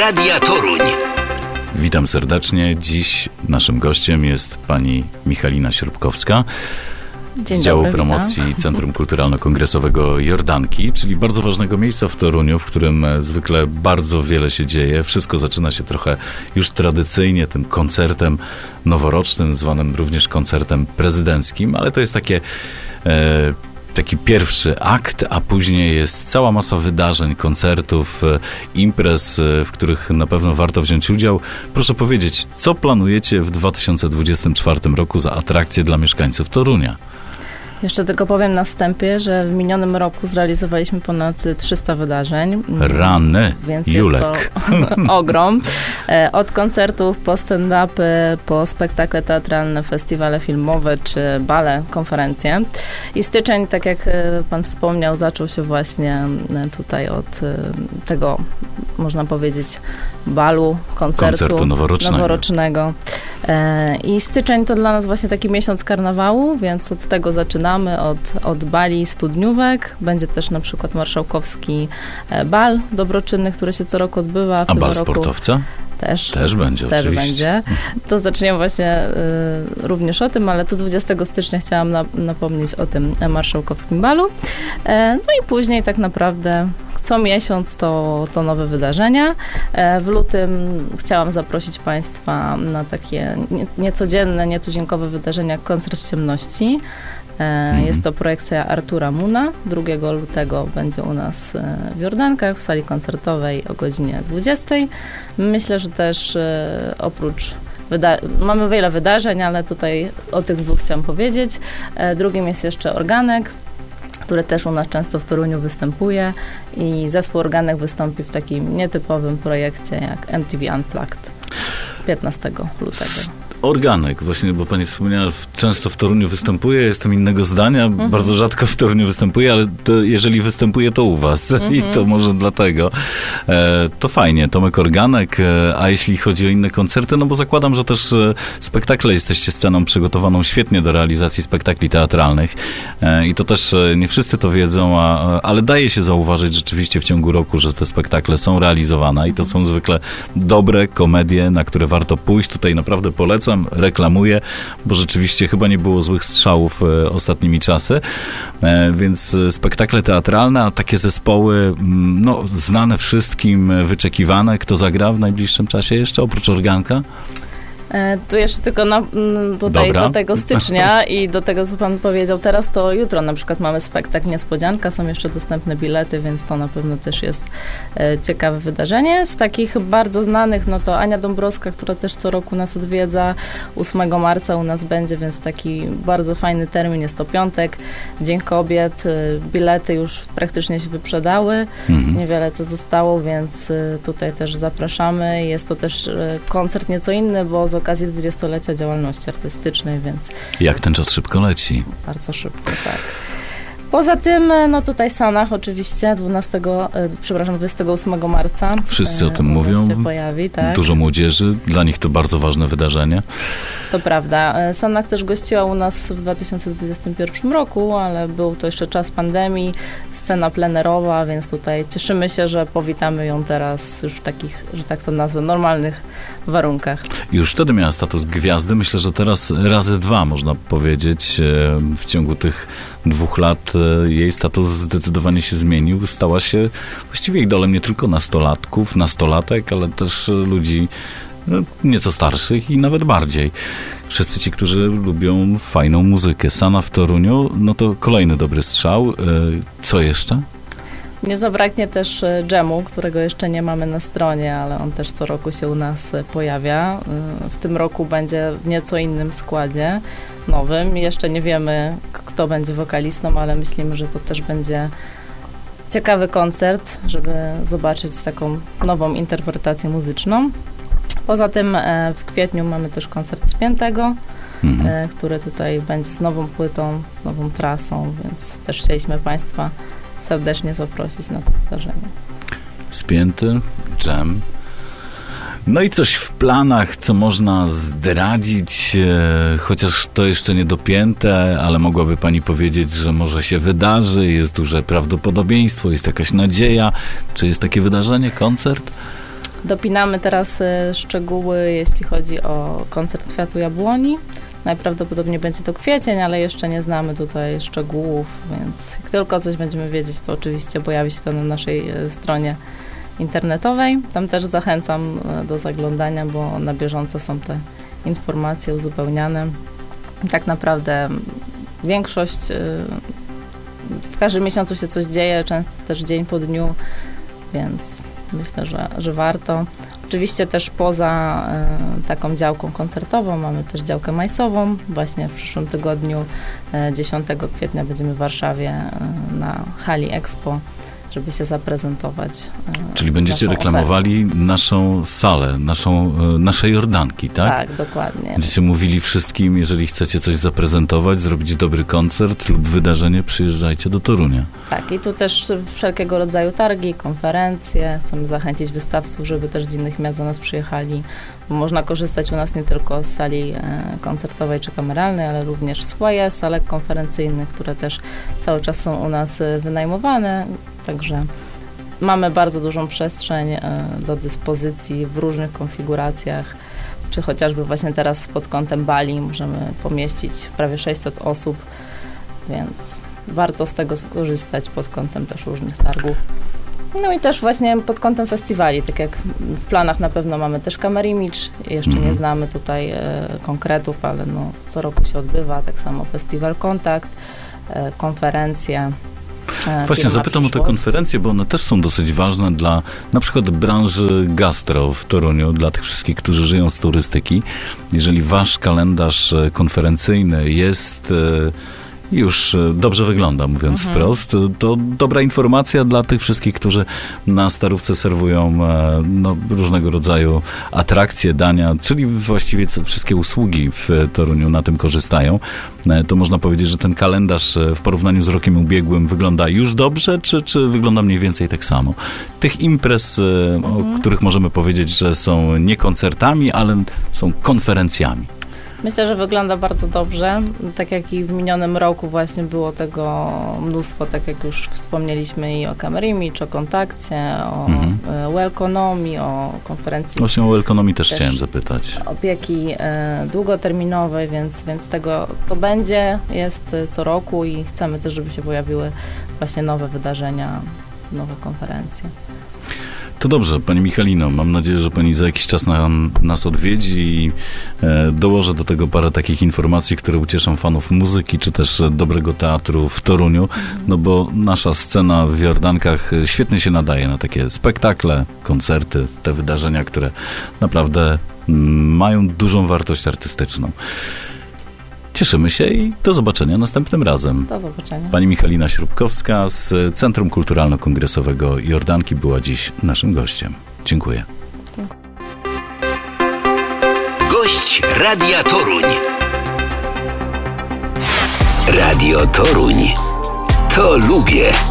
Radia Toruń. Witam serdecznie. Dziś naszym gościem jest pani Michalina Śrubkowska. Dzień z działu dobry, promocji Centrum Kulturalno-Kongresowego Jordanki, czyli bardzo ważnego miejsca w Toruniu, w którym e, zwykle bardzo wiele się dzieje. Wszystko zaczyna się trochę już tradycyjnie tym koncertem noworocznym, zwanym również koncertem prezydenckim, ale to jest takie e, taki pierwszy akt, a później jest cała masa wydarzeń, koncertów, e, imprez, e, w których na pewno warto wziąć udział. Proszę powiedzieć, co planujecie w 2024 roku za atrakcje dla mieszkańców Torunia? Jeszcze tylko powiem na wstępie, że w minionym roku zrealizowaliśmy ponad 300 wydarzeń. Mm, Rany, Więc Julek. jest to ogrom. E, Od koncertów po stand-upy, po spektakle teatralne, festiwale filmowe czy bale, konferencje. I styczeń, tak jak e, pan wspomniał, zaczął się właśnie e, tutaj od tego, można powiedzieć, balu, koncertu, Koncertu noworocznego. noworocznego. E, I styczeń to dla nas właśnie taki miesiąc karnawału, więc od tego zaczynamy, od, od bali studniówek. Będzie też na przykład marszałkowski e, bal dobroczynny, który się co roku odbywa. A bal roku sportowca? też. Też będzie, Też oczywiście. będzie. To zaczniemy właśnie y, również o tym, ale tu 20 stycznia chciałam na, napomnieć o tym marszałkowskim balu. E, no i później tak naprawdę co miesiąc to, to nowe wydarzenia. E, w lutym chciałam zaprosić Państwa na takie nie- niecodzienne, nietuzinkowe wydarzenia koncert ciemności. E, Mhm. Jest to projekcja Artura Muna. 2 lutego będzie u nas e, w Jordankach w sali koncertowej o godzinie 20. Myślę, że też oprócz Wyda- mamy wiele wydarzeń, ale tutaj o tych dwóch chciałam powiedzieć. Drugim jest jeszcze Organek, który też u nas często w Toruniu występuje i zespół Organek wystąpi w takim nietypowym projekcie jak MTV Unplugged 15 lutego. Organek, właśnie, bo pani wspomniała, w- często w Toruniu występuje, jestem innego zdania, Mhm. bardzo rzadko w Toruniu występuje, ale to, jeżeli występuje, to u was i Mhm. to może dlatego. E, to fajnie, Tomek Organek, e, a jeśli chodzi o inne koncerty, no bo zakładam, że też e, spektakle jesteście sceną przygotowaną świetnie do realizacji spektakli teatralnych e, i to też e, nie wszyscy to wiedzą, a- ale daje się zauważyć rzeczywiście w ciągu roku, że te spektakle są realizowane i to są zwykle dobre komedie, na które warto pójść. Tutaj naprawdę polecam, reklamuję, bo rzeczywiście chyba nie było złych strzałów e, ostatnimi czasy. E, więc e, spektakle teatralne, a takie zespoły, mm, no, znane wszystkim, wyczekiwane. Kto zagra w najbliższym czasie jeszcze, oprócz Organka? E, Tu jeszcze tylko na, tutaj Dobra. do tego stycznia i do tego, co pan powiedział teraz, to jutro na przykład mamy spektakl Niespodzianka, są jeszcze dostępne bilety, więc to na pewno też jest e, ciekawe wydarzenie. Z takich bardzo znanych, no to Ania Dąbrowska, która też co roku nas odwiedza, 8 marca u nas będzie, więc taki bardzo fajny termin, jest to piątek, Dzień Kobiet, e, bilety już praktycznie się wyprzedały, Mhm. niewiele co zostało, więc tutaj też zapraszamy. Jest to też koncert nieco inny, bo z okazji 20-lecia działalności artystycznej, więc Jak ten czas szybko leci. bardzo szybko, tak. Poza tym, y, no tutaj Sanach oczywiście 12, y, przepraszam, 28 marca. Wszyscy o y, tym mówią. się pojawi, tak. Dużo młodzieży, dla nich to bardzo ważne wydarzenie. To prawda. E, Sanach też gościła u nas w 2021 roku, ale był to jeszcze czas pandemii, scena plenerowa, więc tutaj cieszymy się, że powitamy ją teraz już w takich, że tak to nazwę, normalnych warunkach. Już wtedy miała status gwiazdy. Myślę, że teraz razy dwa, można powiedzieć. E, W ciągu tych dwóch lat e, jej status zdecydowanie się zmienił. Stała się właściwie idolem nie tylko nastolatków, nastolatek, ale też e, ludzi no, nieco starszych i nawet bardziej. Wszyscy ci, którzy lubią fajną muzykę. Sana w Toruniu, no to kolejny dobry strzał. E, Co jeszcze? Nie zabraknie też e, dżemu, którego jeszcze nie mamy na stronie, ale on też co roku się u nas e, pojawia. E, W tym roku będzie w nieco innym składzie, nowym. Jeszcze nie wiemy, kto będzie wokalistą, ale myślimy, że to też będzie ciekawy koncert, żeby zobaczyć taką nową interpretację muzyczną. Poza tym e, w kwietniu mamy też koncert Spiętego, Mhm. e, który tutaj będzie z nową płytą, z nową trasą, więc też chcieliśmy Państwa serdecznie zaprosić na to wydarzenie. Spięty, dżem. No i coś w planach, co można zdradzić, e, chociaż to jeszcze nie dopięte, ale mogłaby Pani powiedzieć, że może się wydarzy, jest duże prawdopodobieństwo, jest jakaś nadzieja. Czy jest takie wydarzenie, koncert? Dopinamy teraz e, szczegóły, jeśli chodzi o koncert Kwiatu Jabłoni. Najprawdopodobniej będzie to kwiecień, ale jeszcze nie znamy tutaj szczegółów, więc jak tylko coś będziemy wiedzieć, to oczywiście pojawi się to na naszej e, stronie internetowej. Tam też zachęcam e, do zaglądania, bo na bieżąco są te informacje uzupełniane. Tak naprawdę większość, e, w każdym miesiącu się coś dzieje, często też dzień po dniu, więc myślę, że, że warto. Oczywiście też poza y, taką działką koncertową mamy też działkę majsową. Właśnie w przyszłym tygodniu, y, 10 kwietnia będziemy w Warszawie na hali Expo żeby się zaprezentować. Czyli będziecie reklamowali naszą salę, naszą, nasze Jordanki, tak? Tak, dokładnie. Będziecie mówili wszystkim, jeżeli chcecie coś zaprezentować, zrobić dobry koncert lub wydarzenie, przyjeżdżajcie do Torunia. Tak, i tu też wszelkiego rodzaju targi, konferencje. Chcemy zachęcić wystawców, żeby też z innych miast do nas przyjechali, bo można korzystać u nas nie tylko z sali koncertowej czy kameralnej, ale również swoje salek konferencyjnych, które też cały czas są u nas wynajmowane. Także mamy bardzo dużą przestrzeń do dyspozycji w różnych konfiguracjach, czy chociażby właśnie teraz pod kątem Bali możemy pomieścić prawie 600 osób, więc warto z tego skorzystać pod kątem też różnych targów. No i też właśnie pod kątem festiwali, tak jak w planach na pewno mamy też Kamerimicz, jeszcze mm. nie znamy tutaj e, konkretów, ale no, co roku się odbywa, tak samo Festiwal Kontakt, e, konferencje. E, Właśnie zapytam o te konferencje, bo one też są dosyć ważne dla na przykład branży gastro w Toruniu, dla tych wszystkich, którzy żyją z turystyki. Jeżeli wasz kalendarz e, konferencyjny jest... Już e, dobrze wygląda, mówiąc mhm. wprost. To dobra informacja dla tych wszystkich, którzy na starówce serwują e, no, różnego rodzaju atrakcje, dania, czyli właściwie wszystkie usługi w Toruniu na tym korzystają. E, to można powiedzieć, że ten kalendarz w porównaniu z rokiem ubiegłym wygląda już dobrze, czy, czy wygląda mniej więcej tak samo? Tych imprez, mhm. o których możemy powiedzieć, że są nie koncertami, ale są konferencjami. Myślę, że wygląda bardzo dobrze. Tak jak i w minionym roku właśnie było tego mnóstwo, tak jak już wspomnieliśmy i o Kamerimicz, o kontakcie, o mhm. E, Welconomii, o konferencji. Właśnie o Welconomii też, też chciałem zapytać. Opieki e, długoterminowej, więc, więc tego to będzie, jest co roku i chcemy też, żeby się pojawiły właśnie nowe wydarzenia, nowe konferencje. To dobrze, Pani Michalino, mam nadzieję, że Pani za jakiś czas nas odwiedzi i e, dołożę do tego parę takich informacji, które ucieszą fanów muzyki, czy też dobrego teatru w Toruniu, no bo nasza scena w Jordankach świetnie się nadaje na takie spektakle, koncerty, te wydarzenia, które naprawdę mm, mają dużą wartość artystyczną. Cieszymy się i do zobaczenia następnym razem. Do zobaczenia. Pani Michalina Śrubkowska z Centrum Kulturalno-Kongresowego Jordanki była dziś naszym gościem. Dziękuję. Dziękuję. Gość Radia Toruń. Radio Toruń. To lubię.